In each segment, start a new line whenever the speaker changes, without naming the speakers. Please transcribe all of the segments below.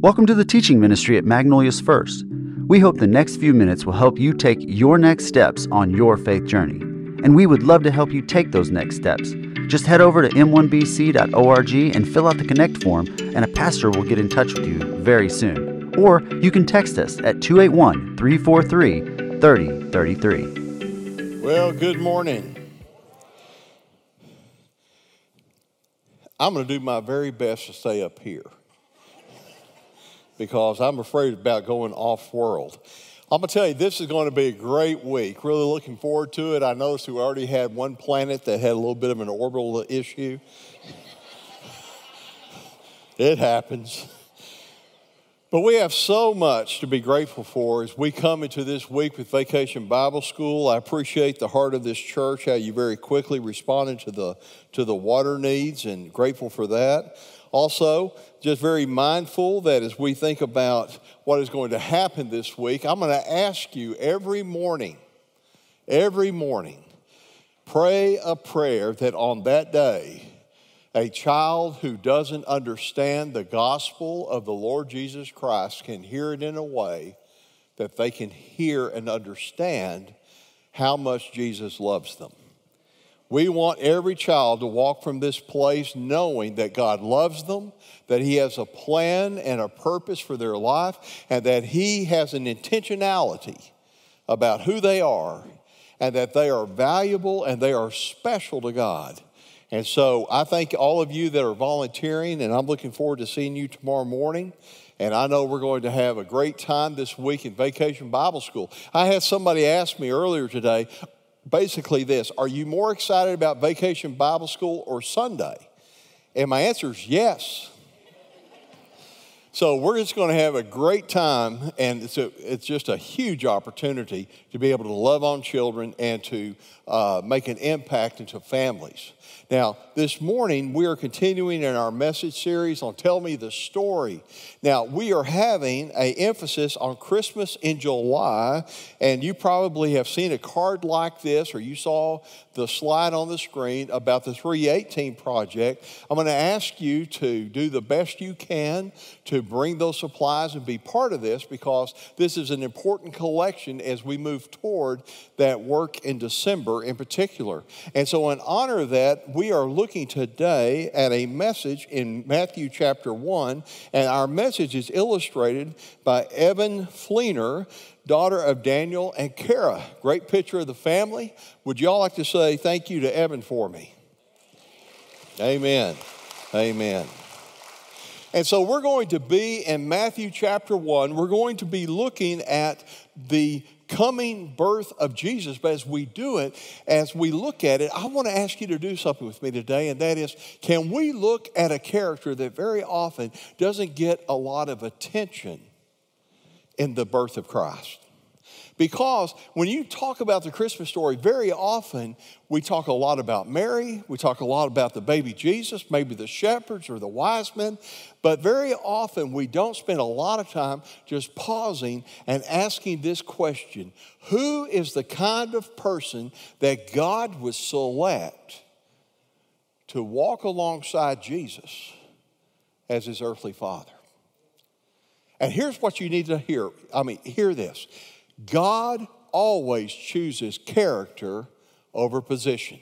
Welcome to the teaching ministry at Magnolias First. We hope the next few minutes will help you take your next steps on your faith journey. And we would love to help you take those next steps. Just head over to m1bc.org and fill out the Connect form, and a pastor will get in touch with you very soon. Or you can text us at 281 343 3033.
Well, good morning. I'm going to do my very best to stay up here because I'm afraid about going off world. I'm going to tell you, this is going to be a great week. Really looking forward to it. I noticed we already had one planet that had a little bit of an orbital issue. it happens. But we have so much to be grateful for as we come into this week with Vacation Bible School. I appreciate the heart of this church, how you very quickly responded to the, to the water needs, and grateful for that. Also, just very mindful that as we think about what is going to happen this week, I'm going to ask you every morning, every morning, pray a prayer that on that day, a child who doesn't understand the gospel of the Lord Jesus Christ can hear it in a way that they can hear and understand how much Jesus loves them. We want every child to walk from this place knowing that God loves them, that He has a plan and a purpose for their life, and that He has an intentionality about who they are, and that they are valuable and they are special to God. And so I thank all of you that are volunteering, and I'm looking forward to seeing you tomorrow morning. And I know we're going to have a great time this week in Vacation Bible School. I had somebody ask me earlier today basically this Are you more excited about Vacation Bible School or Sunday? And my answer is yes. So we're just going to have a great time, and it's, a, it's just a huge opportunity to be able to love on children and to uh, make an impact into families. Now, this morning we are continuing in our message series on Tell Me the Story. Now, we are having an emphasis on Christmas in July, and you probably have seen a card like this, or you saw the slide on the screen about the 318 project. I'm going to ask you to do the best you can to bring those supplies and be part of this because this is an important collection as we move toward that work in December in particular. And so, in honor of that, we are looking today at a message in Matthew chapter 1, and our message is illustrated by Evan Fleener daughter of Daniel and Kara. Great picture of the family. Would y'all like to say thank you to Evan for me? Amen. Amen. And so we're going to be in Matthew chapter 1. We're going to be looking at the coming birth of Jesus. But as we do it, as we look at it, I want to ask you to do something with me today, and that is can we look at a character that very often doesn't get a lot of attention? in the birth of Christ. Because when you talk about the Christmas story, very often we talk a lot about Mary, we talk a lot about the baby Jesus, maybe the shepherds or the wise men, but very often we don't spend a lot of time just pausing and asking this question Who is the kind of person that God would select to walk alongside Jesus as his earthly father? And here's what you need to hear. I mean, hear this God always chooses character over position.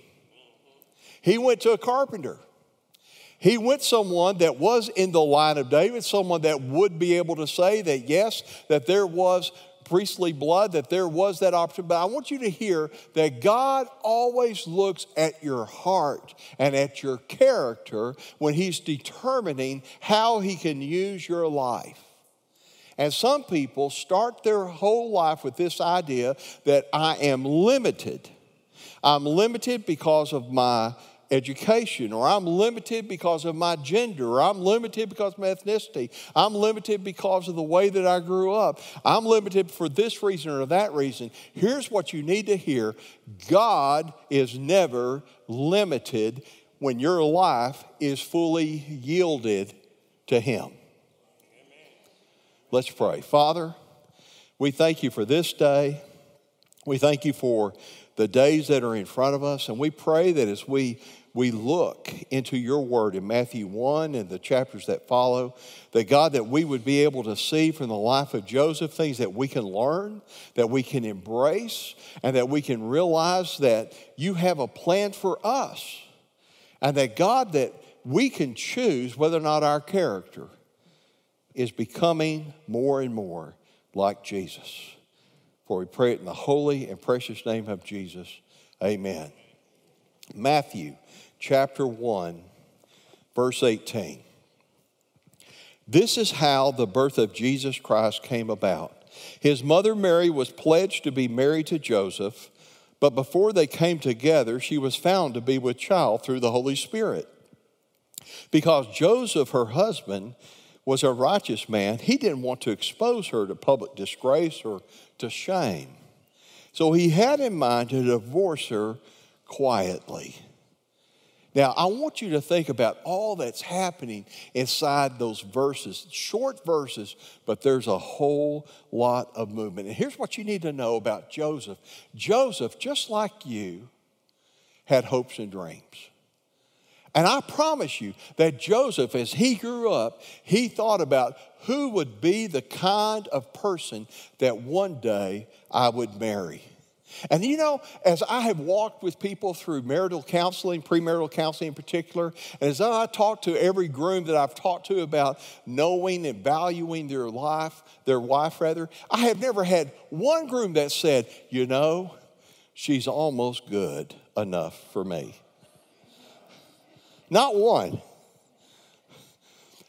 He went to a carpenter. He went someone that was in the line of David, someone that would be able to say that yes, that there was priestly blood, that there was that opportunity. But I want you to hear that God always looks at your heart and at your character when He's determining how He can use your life. And some people start their whole life with this idea that I am limited. I'm limited because of my education, or I'm limited because of my gender, or I'm limited because of my ethnicity, I'm limited because of the way that I grew up, I'm limited for this reason or that reason. Here's what you need to hear God is never limited when your life is fully yielded to Him. Let's pray. Father, we thank you for this day. We thank you for the days that are in front of us. And we pray that as we, we look into your word in Matthew 1 and the chapters that follow, that God, that we would be able to see from the life of Joseph things that we can learn, that we can embrace, and that we can realize that you have a plan for us. And that God, that we can choose whether or not our character is becoming more and more like Jesus. For we pray it in the holy and precious name of Jesus. Amen. Matthew chapter 1, verse 18. This is how the birth of Jesus Christ came about. His mother Mary was pledged to be married to Joseph, but before they came together, she was found to be with child through the Holy Spirit. Because Joseph, her husband, was a righteous man, he didn't want to expose her to public disgrace or to shame. So he had in mind to divorce her quietly. Now, I want you to think about all that's happening inside those verses, short verses, but there's a whole lot of movement. And here's what you need to know about Joseph Joseph, just like you, had hopes and dreams. And I promise you that Joseph, as he grew up, he thought about who would be the kind of person that one day I would marry. And you know, as I have walked with people through marital counseling, premarital counseling in particular, and as I talk to every groom that I've talked to about knowing and valuing their life, their wife rather, I have never had one groom that said, you know, she's almost good enough for me. Not one.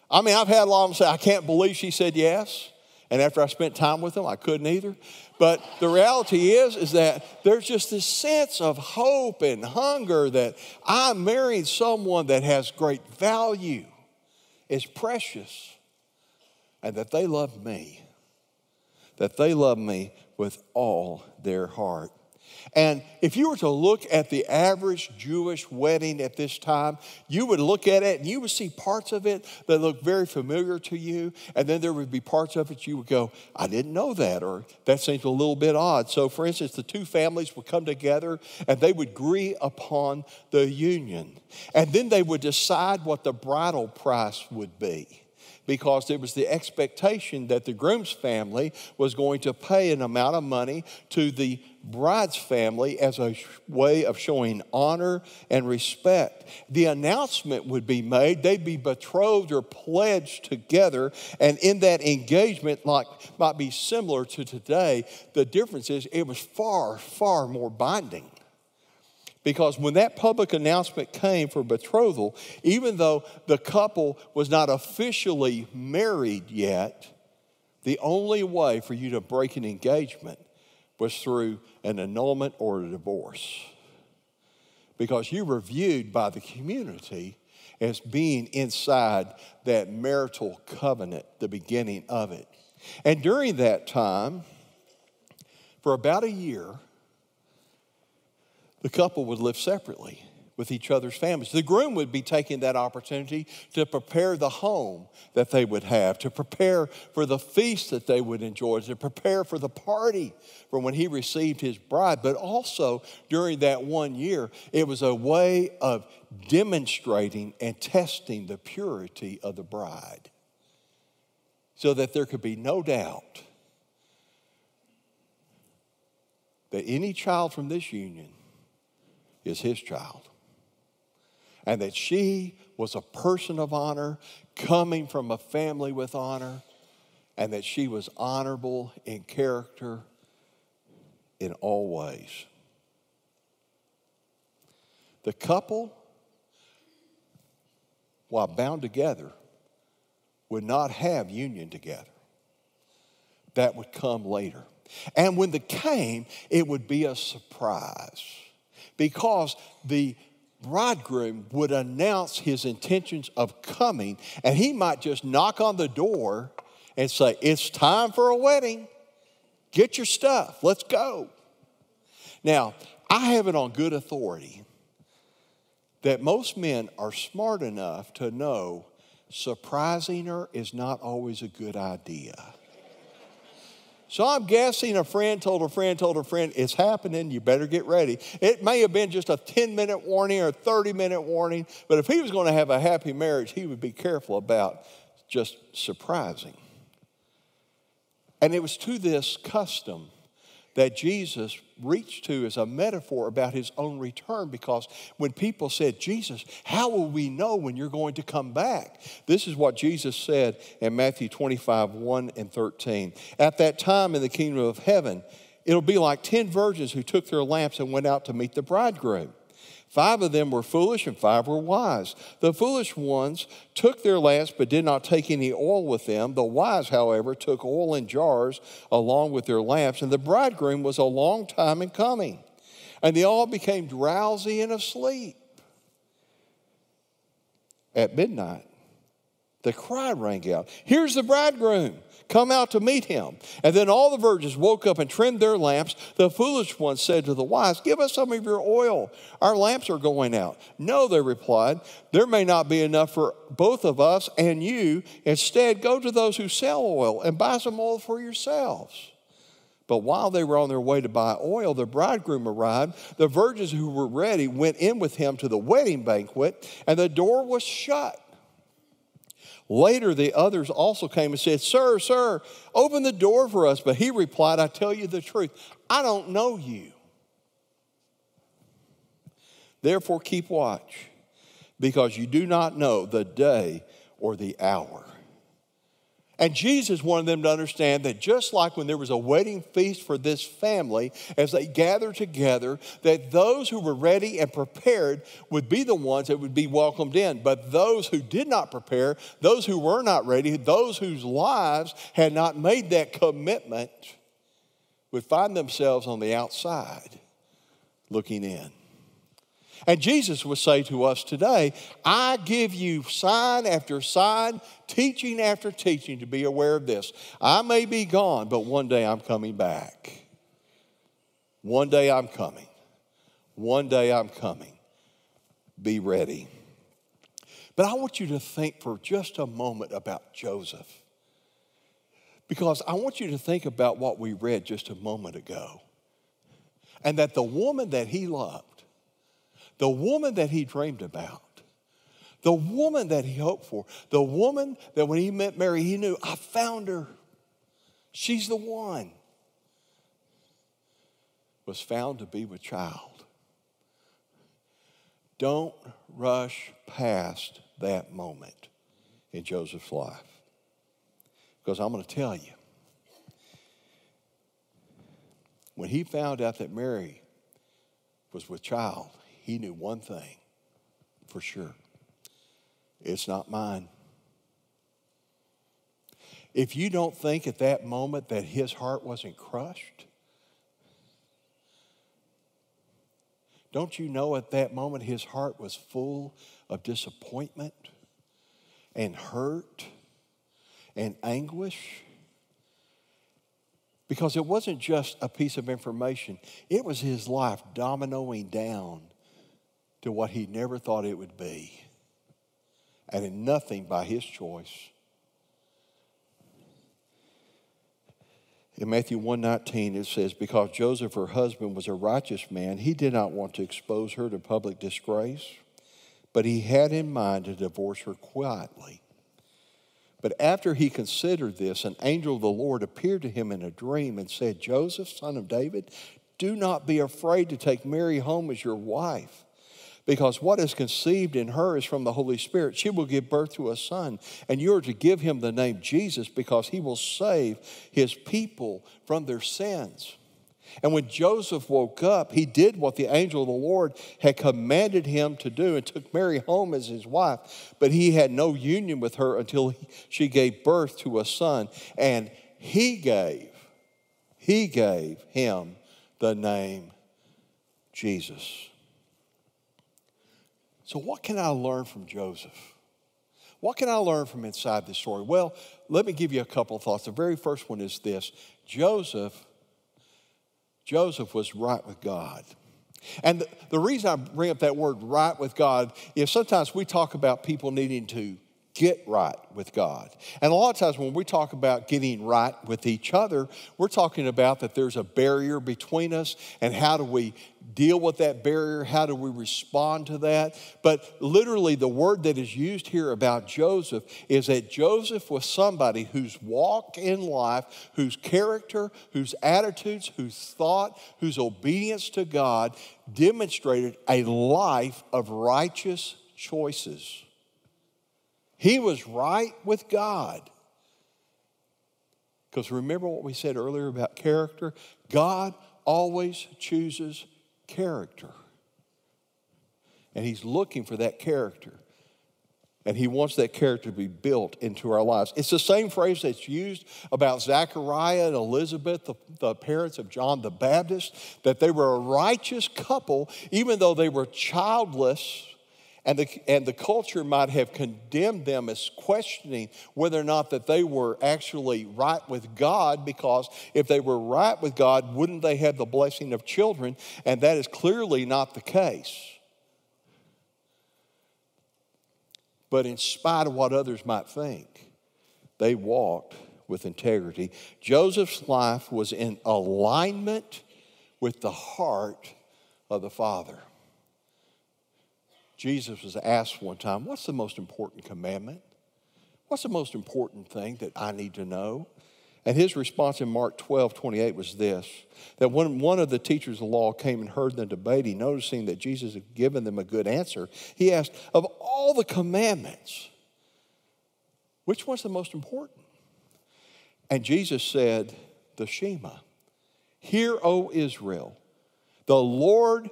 I mean, I've had a lot of them say, I can't believe she said yes. And after I spent time with them, I couldn't either. But the reality is, is that there's just this sense of hope and hunger that I'm marrying someone that has great value, is precious, and that they love me. That they love me with all their heart. And if you were to look at the average Jewish wedding at this time, you would look at it and you would see parts of it that look very familiar to you. And then there would be parts of it you would go, I didn't know that, or that seems a little bit odd. So, for instance, the two families would come together and they would agree upon the union. And then they would decide what the bridal price would be because there was the expectation that the groom's family was going to pay an amount of money to the bride's family as a way of showing honor and respect. The announcement would be made, they'd be betrothed or pledged together, and in that engagement, like might be similar to today, the difference is it was far, far more binding. Because when that public announcement came for betrothal, even though the couple was not officially married yet, the only way for you to break an engagement was through an annulment or a divorce. Because you were viewed by the community as being inside that marital covenant, the beginning of it. And during that time, for about a year, the couple would live separately with each other's families. The groom would be taking that opportunity to prepare the home that they would have, to prepare for the feast that they would enjoy, to prepare for the party for when he received his bride. But also during that one year, it was a way of demonstrating and testing the purity of the bride so that there could be no doubt that any child from this union is his child. And that she was a person of honor, coming from a family with honor, and that she was honorable in character in all ways. The couple, while bound together, would not have union together. That would come later. And when the came, it would be a surprise because the bridegroom would announce his intentions of coming, and he might just knock on the door and say, It's time for a wedding. Get your stuff. Let's go. Now, I have it on good authority that most men are smart enough to know surprising her is not always a good idea. So I'm guessing a friend told a friend told a friend, it's happening, you better get ready. It may have been just a 10 minute warning or a 30 minute warning, but if he was going to have a happy marriage, he would be careful about just surprising. And it was to this custom that Jesus reached to as a metaphor about his own return because when people said, Jesus, how will we know when you're going to come back? This is what Jesus said in Matthew 25, 1 and 13. At that time in the kingdom of heaven, it'll be like 10 virgins who took their lamps and went out to meet the bridegroom. Five of them were foolish and five were wise. The foolish ones took their lamps but did not take any oil with them. The wise, however, took oil in jars along with their lamps, and the bridegroom was a long time in coming. And they all became drowsy and asleep. At midnight, the cry rang out Here's the bridegroom come out to meet him. And then all the virgins woke up and trimmed their lamps. The foolish ones said to the wise, Give us some of your oil. Our lamps are going out. No, they replied, There may not be enough for both of us and you. Instead, go to those who sell oil and buy some oil for yourselves. But while they were on their way to buy oil, the bridegroom arrived. The virgins who were ready went in with him to the wedding banquet, and the door was shut. Later, the others also came and said, Sir, sir, open the door for us. But he replied, I tell you the truth, I don't know you. Therefore, keep watch, because you do not know the day or the hour. And Jesus wanted them to understand that just like when there was a wedding feast for this family, as they gathered together, that those who were ready and prepared would be the ones that would be welcomed in. But those who did not prepare, those who were not ready, those whose lives had not made that commitment, would find themselves on the outside looking in. And Jesus would say to us today, I give you sign after sign, teaching after teaching to be aware of this. I may be gone, but one day I'm coming back. One day I'm coming. One day I'm coming. Be ready. But I want you to think for just a moment about Joseph. Because I want you to think about what we read just a moment ago. And that the woman that he loved, the woman that he dreamed about, the woman that he hoped for, the woman that when he met Mary, he knew, I found her. She's the one. Was found to be with child. Don't rush past that moment in Joseph's life. Because I'm going to tell you, when he found out that Mary was with child, he knew one thing for sure it's not mine. If you don't think at that moment that his heart wasn't crushed, don't you know at that moment his heart was full of disappointment and hurt and anguish? Because it wasn't just a piece of information, it was his life dominoing down to what he never thought it would be, and in nothing by his choice. In Matthew 119, it says, Because Joseph, her husband, was a righteous man, he did not want to expose her to public disgrace, but he had in mind to divorce her quietly. But after he considered this, an angel of the Lord appeared to him in a dream and said, Joseph, son of David, do not be afraid to take Mary home as your wife because what is conceived in her is from the Holy Spirit. She will give birth to a son, and you are to give him the name Jesus because he will save his people from their sins. And when Joseph woke up, he did what the angel of the Lord had commanded him to do and took Mary home as his wife. But he had no union with her until she gave birth to a son. And he gave, he gave him the name Jesus. So, what can I learn from Joseph? What can I learn from inside this story? Well, let me give you a couple of thoughts. The very first one is this Joseph, Joseph was right with God. And the, the reason I bring up that word right with God is sometimes we talk about people needing to get right with God. And a lot of times when we talk about getting right with each other, we're talking about that there's a barrier between us and how do we deal with that barrier? How do we respond to that? But literally, the word that is used here about Joseph is that Joseph was somebody whose walk in life, whose character, whose attitudes, whose thought, whose obedience to God demonstrated a life of righteous choices. He was right with God. Because remember what we said earlier about character? God always chooses character. And He's looking for that character. And He wants that character to be built into our lives. It's the same phrase that's used about Zachariah and Elizabeth, the, the parents of John the Baptist, that they were a righteous couple, even though they were childless and the, and the culture might have condemned them as questioning whether or not that they were actually right with God, because if they were right with God, wouldn't they have the blessing of children? And that is clearly not the case. But in spite of what others might think, they walked with integrity. Joseph's life was in alignment with the heart of the Father. Jesus was asked one time, What's the most important commandment? What's the most important thing that I need to know? And his response in Mark 12, 28 was this that when one of the teachers of the law came and heard them debating, noticing that Jesus had given them a good answer, he asked, Of all the commandments, which one's the most important? And Jesus said, The Shema. Hear, O Israel, the Lord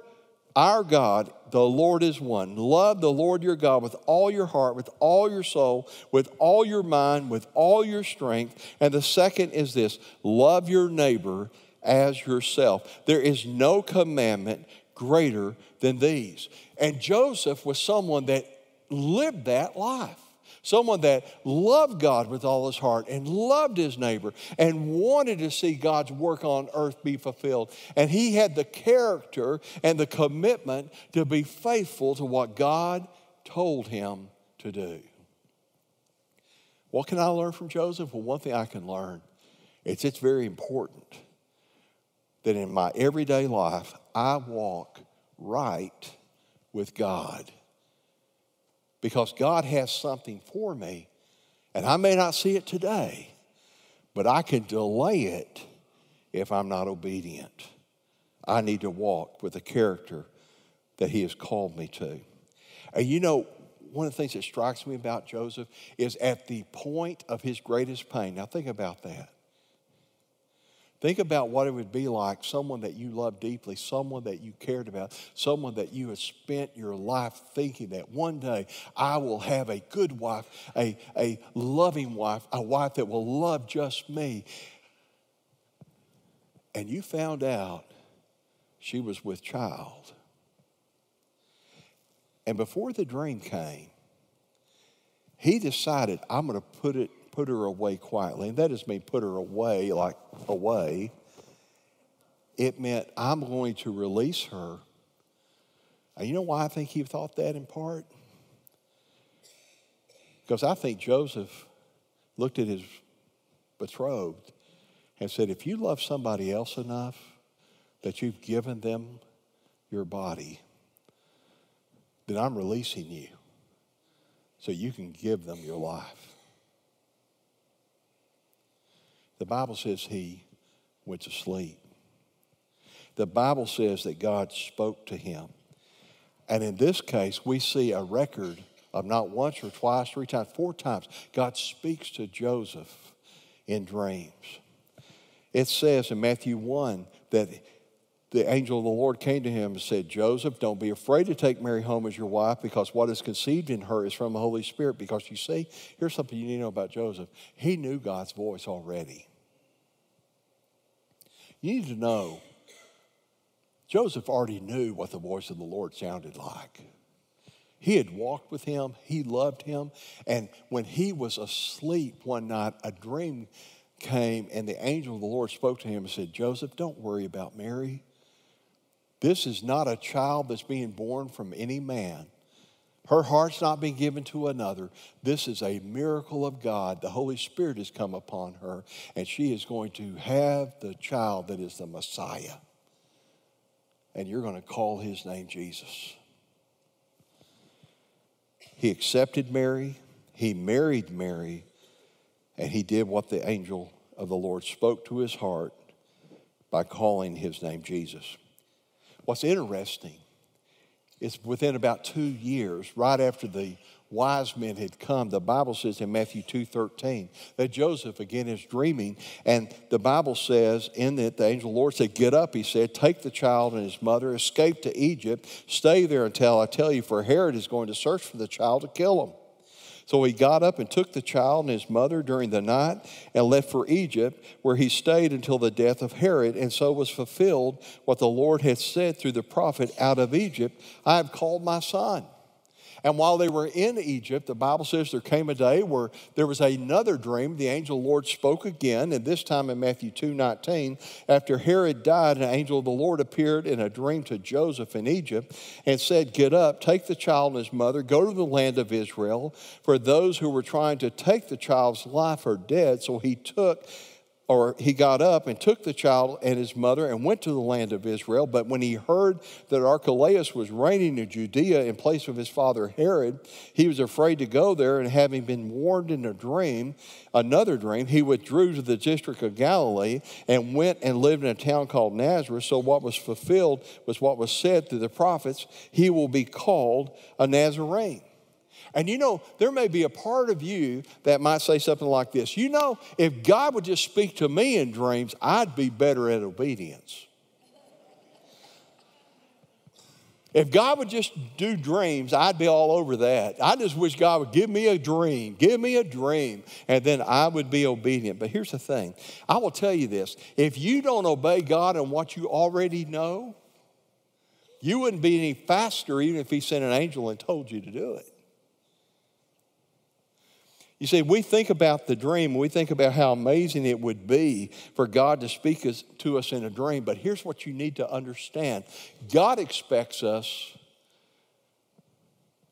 our God, the Lord is one. Love the Lord your God with all your heart, with all your soul, with all your mind, with all your strength. And the second is this love your neighbor as yourself. There is no commandment greater than these. And Joseph was someone that lived that life someone that loved God with all his heart and loved his neighbor and wanted to see God's work on earth be fulfilled. And he had the character and the commitment to be faithful to what God told him to do. What can I learn from Joseph? Well, one thing I can learn is it's very important that in my everyday life I walk right with God because God has something for me. And I may not see it today, but I can delay it if I'm not obedient. I need to walk with the character that He has called me to. And you know, one of the things that strikes me about Joseph is at the point of his greatest pain. Now, think about that. Think about what it would be like someone that you love deeply, someone that you cared about, someone that you have spent your life thinking that one day I will have a good wife, a, a loving wife, a wife that will love just me. And you found out she was with child. And before the dream came, he decided, I'm going to put it put her away quietly. And that doesn't mean put her away, like away. It meant I'm going to release her. And you know why I think he thought that in part? Because I think Joseph looked at his betrothed and said, If you love somebody else enough that you've given them your body, then I'm releasing you so you can give them your life. The Bible says he went to sleep. The Bible says that God spoke to him. And in this case, we see a record of not once or twice, three times, four times, God speaks to Joseph in dreams. It says in Matthew 1 that the angel of the Lord came to him and said, Joseph, don't be afraid to take Mary home as your wife because what is conceived in her is from the Holy Spirit. Because you see, here's something you need to know about Joseph. He knew God's voice already. You need to know Joseph already knew what the voice of the Lord sounded like. He had walked with him, he loved him, and when he was asleep one night, a dream came, and the angel of the Lord spoke to him and said, Joseph, don't worry about Mary. This is not a child that's being born from any man, Her heart's not being given to another. This is a miracle of God. The Holy Spirit has come upon her, and she is going to have the child that is the Messiah. And you're going to call his name Jesus. He accepted Mary, he married Mary, and he did what the angel of the Lord spoke to his heart by calling his name Jesus. What's interesting is within about two years, right after the wise men had come, the Bible says in Matthew 2.13 that Joseph again is dreaming. And the Bible says in that the angel of the Lord said, Get up, he said, take the child and his mother, escape to Egypt, stay there until I tell you, for Herod is going to search for the child to kill him. So he got up and took the child and his mother during the night and left for Egypt, where he stayed until the death of Herod. And so was fulfilled what the Lord had said through the prophet Out of Egypt, I have called my son. And while they were in Egypt, the Bible says there came a day where there was another dream. The angel of the Lord spoke again, and this time in Matthew 2 19, after Herod died, an angel of the Lord appeared in a dream to Joseph in Egypt and said, Get up, take the child and his mother, go to the land of Israel, for those who were trying to take the child's life are dead. So he took or he got up and took the child and his mother and went to the land of Israel. But when he heard that Archelaus was reigning in Judea in place of his father Herod, he was afraid to go there. And having been warned in a dream, another dream, he withdrew to the district of Galilee and went and lived in a town called Nazareth. So what was fulfilled was what was said through the prophets he will be called a Nazarene. And you know, there may be a part of you that might say something like this You know, if God would just speak to me in dreams, I'd be better at obedience. If God would just do dreams, I'd be all over that. I just wish God would give me a dream, give me a dream, and then I would be obedient. But here's the thing I will tell you this if you don't obey God and what you already know, you wouldn't be any faster even if He sent an angel and told you to do it. You see, we think about the dream, we think about how amazing it would be for God to speak to us in a dream, but here's what you need to understand God expects us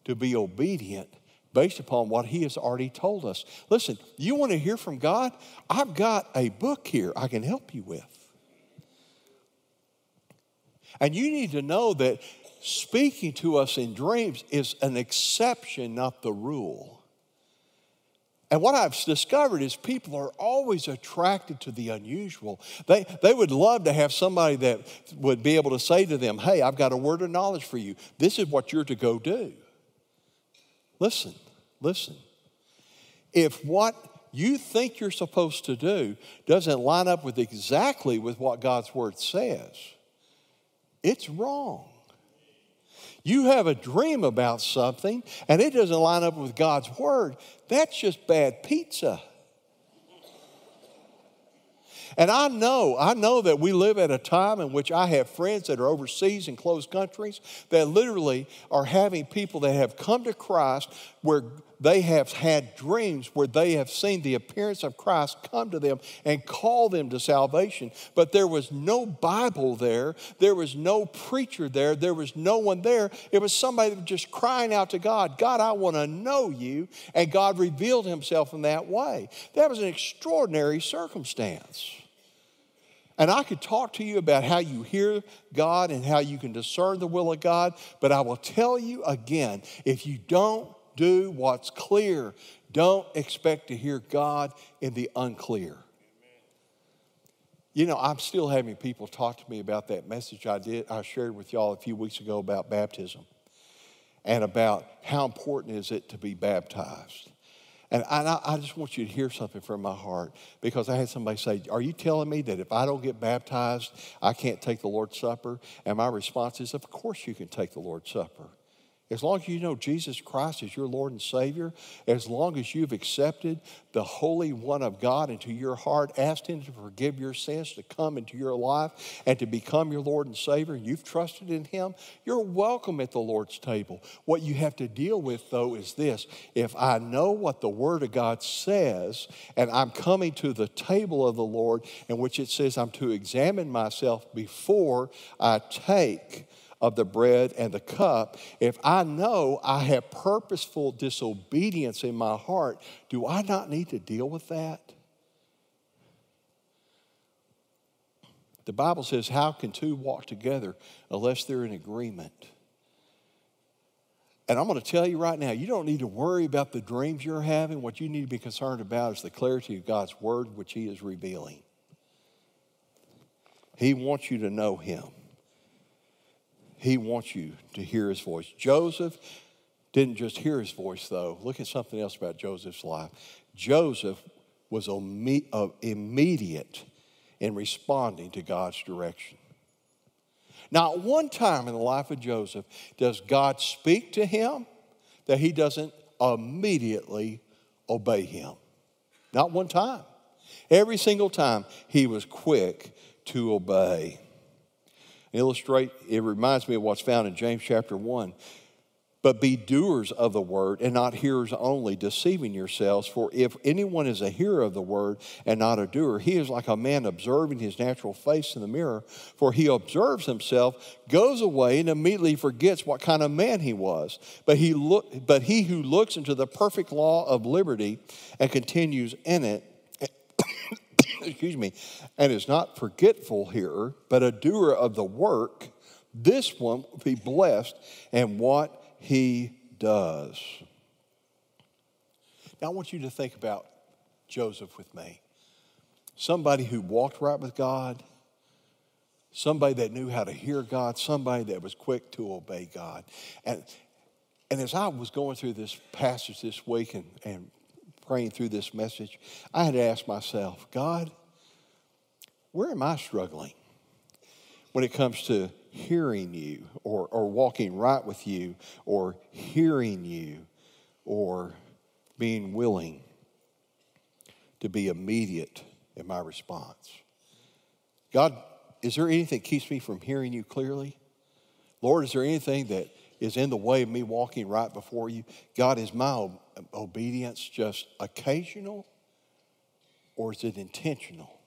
to be obedient based upon what He has already told us. Listen, you want to hear from God? I've got a book here I can help you with. And you need to know that speaking to us in dreams is an exception, not the rule. And what I've discovered is people are always attracted to the unusual. They, they would love to have somebody that would be able to say to them, Hey, I've got a word of knowledge for you. This is what you're to go do. Listen, listen. If what you think you're supposed to do doesn't line up with exactly with what God's word says, it's wrong. You have a dream about something and it doesn't line up with God's word, that's just bad pizza. And I know, I know that we live at a time in which I have friends that are overseas in closed countries that literally are having people that have come to Christ where they have had dreams where they have seen the appearance of Christ come to them and call them to salvation. But there was no Bible there, there was no preacher there, there was no one there. It was somebody just crying out to God, God, I want to know you. And God revealed himself in that way. That was an extraordinary circumstance. And I could talk to you about how you hear God and how you can discern the will of God, but I will tell you again if you don't do what's clear. Don't expect to hear God in the unclear. You know, I'm still having people talk to me about that message I did I shared with y'all a few weeks ago about baptism and about how important is it to be baptized. And I, I, just want you to hear something from my heart because I had somebody say, Are you telling me that if I don't get baptized, I can't take the Lord's Supper? And my response is, Of course you can take the Lord's Supper. As long as you know Jesus Christ is your Lord and Savior, as long as you've accepted the Holy One of God into your heart, asked Him to forgive your sins, to come into your life, and to become your Lord and Savior, and you've trusted in Him, you're welcome at the Lord's table. What you have to deal with, though, is this if I know what the Word of God says, and I'm coming to the table of the Lord, in which it says I'm to examine myself before I take of the bread and the cup, if I know I have purposeful disobedience in my heart, do I not need to deal with that? The Bible says, How can two walk together unless they're in agreement? And I'm going to tell you right now, you don't need to worry about the dreams you're having. What you need to be concerned about is the clarity of God's word, which He is revealing. He wants you to know Him, He wants you to hear His voice. Joseph didn't just hear His voice, though. Look at something else about Joseph's life. Joseph was uh, immediate in responding to God's direction. Not one time in the life of Joseph does God speak to him that he doesn't immediately obey him. Not one time. Every single time he was quick to obey. Illustrate, it reminds me of what's found in James chapter 1 but be doers of the word and not hearers only, deceiving yourselves. For if anyone is a hearer of the word and not a doer, he is like a man observing his natural face in the mirror. For he observes himself, goes away, and immediately forgets what kind of man he was. But he, look, but he who looks into the perfect law of liberty and continues in it, excuse me, and is not forgetful here, but a doer of the work, this one will be blessed and what he does. Now, I want you to think about Joseph with me. Somebody who walked right with God, somebody that knew how to hear God, somebody that was quick to obey God. And, and as I was going through this passage this week and, and praying through this message, I had to ask myself, God, where am I struggling when it comes to hearing you or, or walking right with you or hearing you or being willing to be immediate in my response. God, is there anything that keeps me from hearing you clearly? Lord, is there anything that is in the way of me walking right before you? God, is my obedience just occasional or is it intentional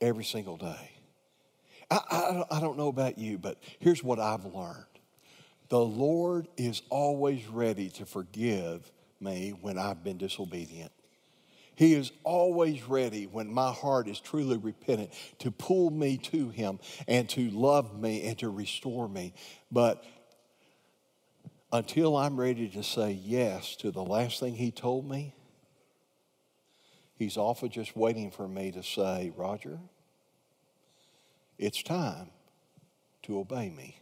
every single day? I, I, I don't know about you, but here's what I've learned the Lord is always ready to forgive me when I've been disobedient. He is always ready when my heart is truly repentant to pull me to Him and to love me and to restore me. But until I'm ready to say yes to the last thing He told me, He's often just waiting for me to say, Roger, it's time to obey me.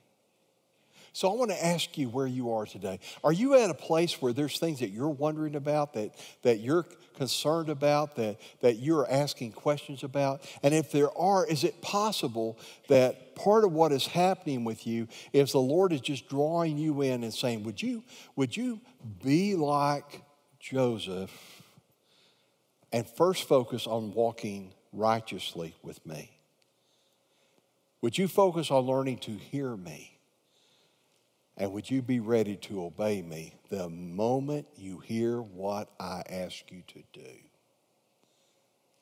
So I want to ask you where you are today. Are you at a place where there's things that you're wondering about, that, that you're concerned about, that, that you're asking questions about? And if there are, is it possible that part of what is happening with you is the Lord is just drawing you in and saying, Would you, would you be like Joseph and first focus on walking righteously with me? Would you focus on learning to hear me? And would you be ready to obey me the moment you hear what I ask you to do?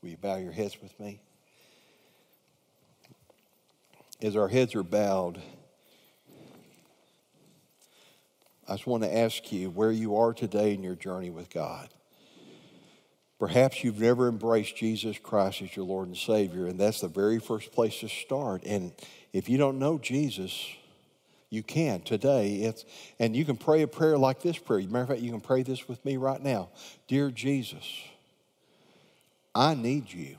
Will you bow your heads with me? As our heads are bowed, I just want to ask you where you are today in your journey with God. Perhaps you've never embraced Jesus Christ as your Lord and Savior, and that's the very first place to start. And if you don't know Jesus, you can today. It's, and you can pray a prayer like this prayer. Matter of fact, you can pray this with me right now. Dear Jesus, I need you.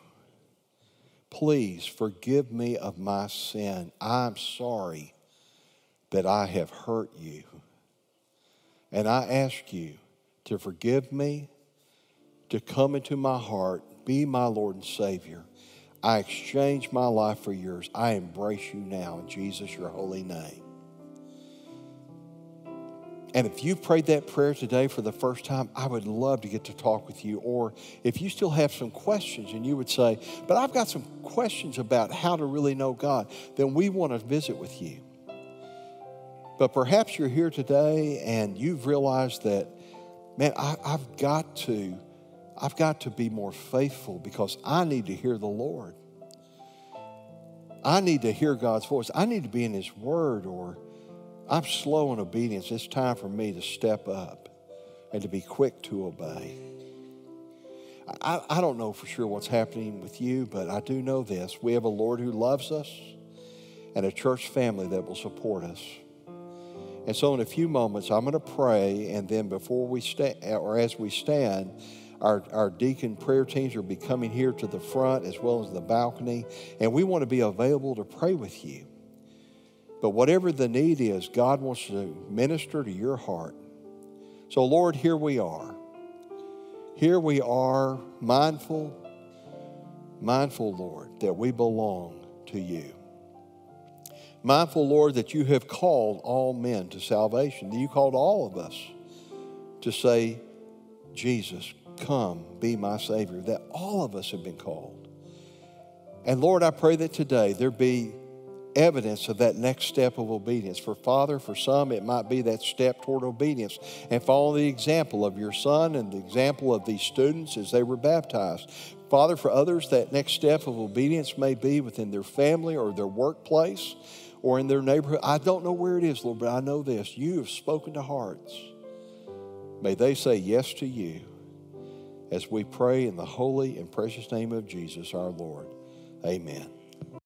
Please forgive me of my sin. I'm sorry that I have hurt you. And I ask you to forgive me to come into my heart, be my Lord and Savior. I exchange my life for yours. I embrace you now in Jesus, your holy name. And if you prayed that prayer today for the first time, I would love to get to talk with you. Or if you still have some questions and you would say, But I've got some questions about how to really know God, then we want to visit with you. But perhaps you're here today and you've realized that, man, I, have got to I've got to be more faithful because I need to hear the Lord. I need to hear God's voice. I need to be in His Word, or I'm slow in obedience. It's time for me to step up and to be quick to obey. I, I don't know for sure what's happening with you, but I do know this. We have a Lord who loves us and a church family that will support us. And so, in a few moments, I'm going to pray, and then before we stand, or as we stand, our, our deacon prayer teams will be coming here to the front as well as the balcony, and we want to be available to pray with you. But whatever the need is, God wants to minister to your heart. So, Lord, here we are. Here we are, mindful, mindful, Lord, that we belong to you. Mindful, Lord, that you have called all men to salvation, that you called all of us to say, Jesus, come, be my Savior, that all of us have been called. And Lord, I pray that today there be evidence of that next step of obedience. For Father, for some, it might be that step toward obedience and follow the example of your Son and the example of these students as they were baptized. Father, for others, that next step of obedience may be within their family or their workplace or in their neighborhood. I don't know where it is, Lord, but I know this. You have spoken to hearts. May they say yes to you as we pray in the holy and precious name of Jesus our Lord. Amen.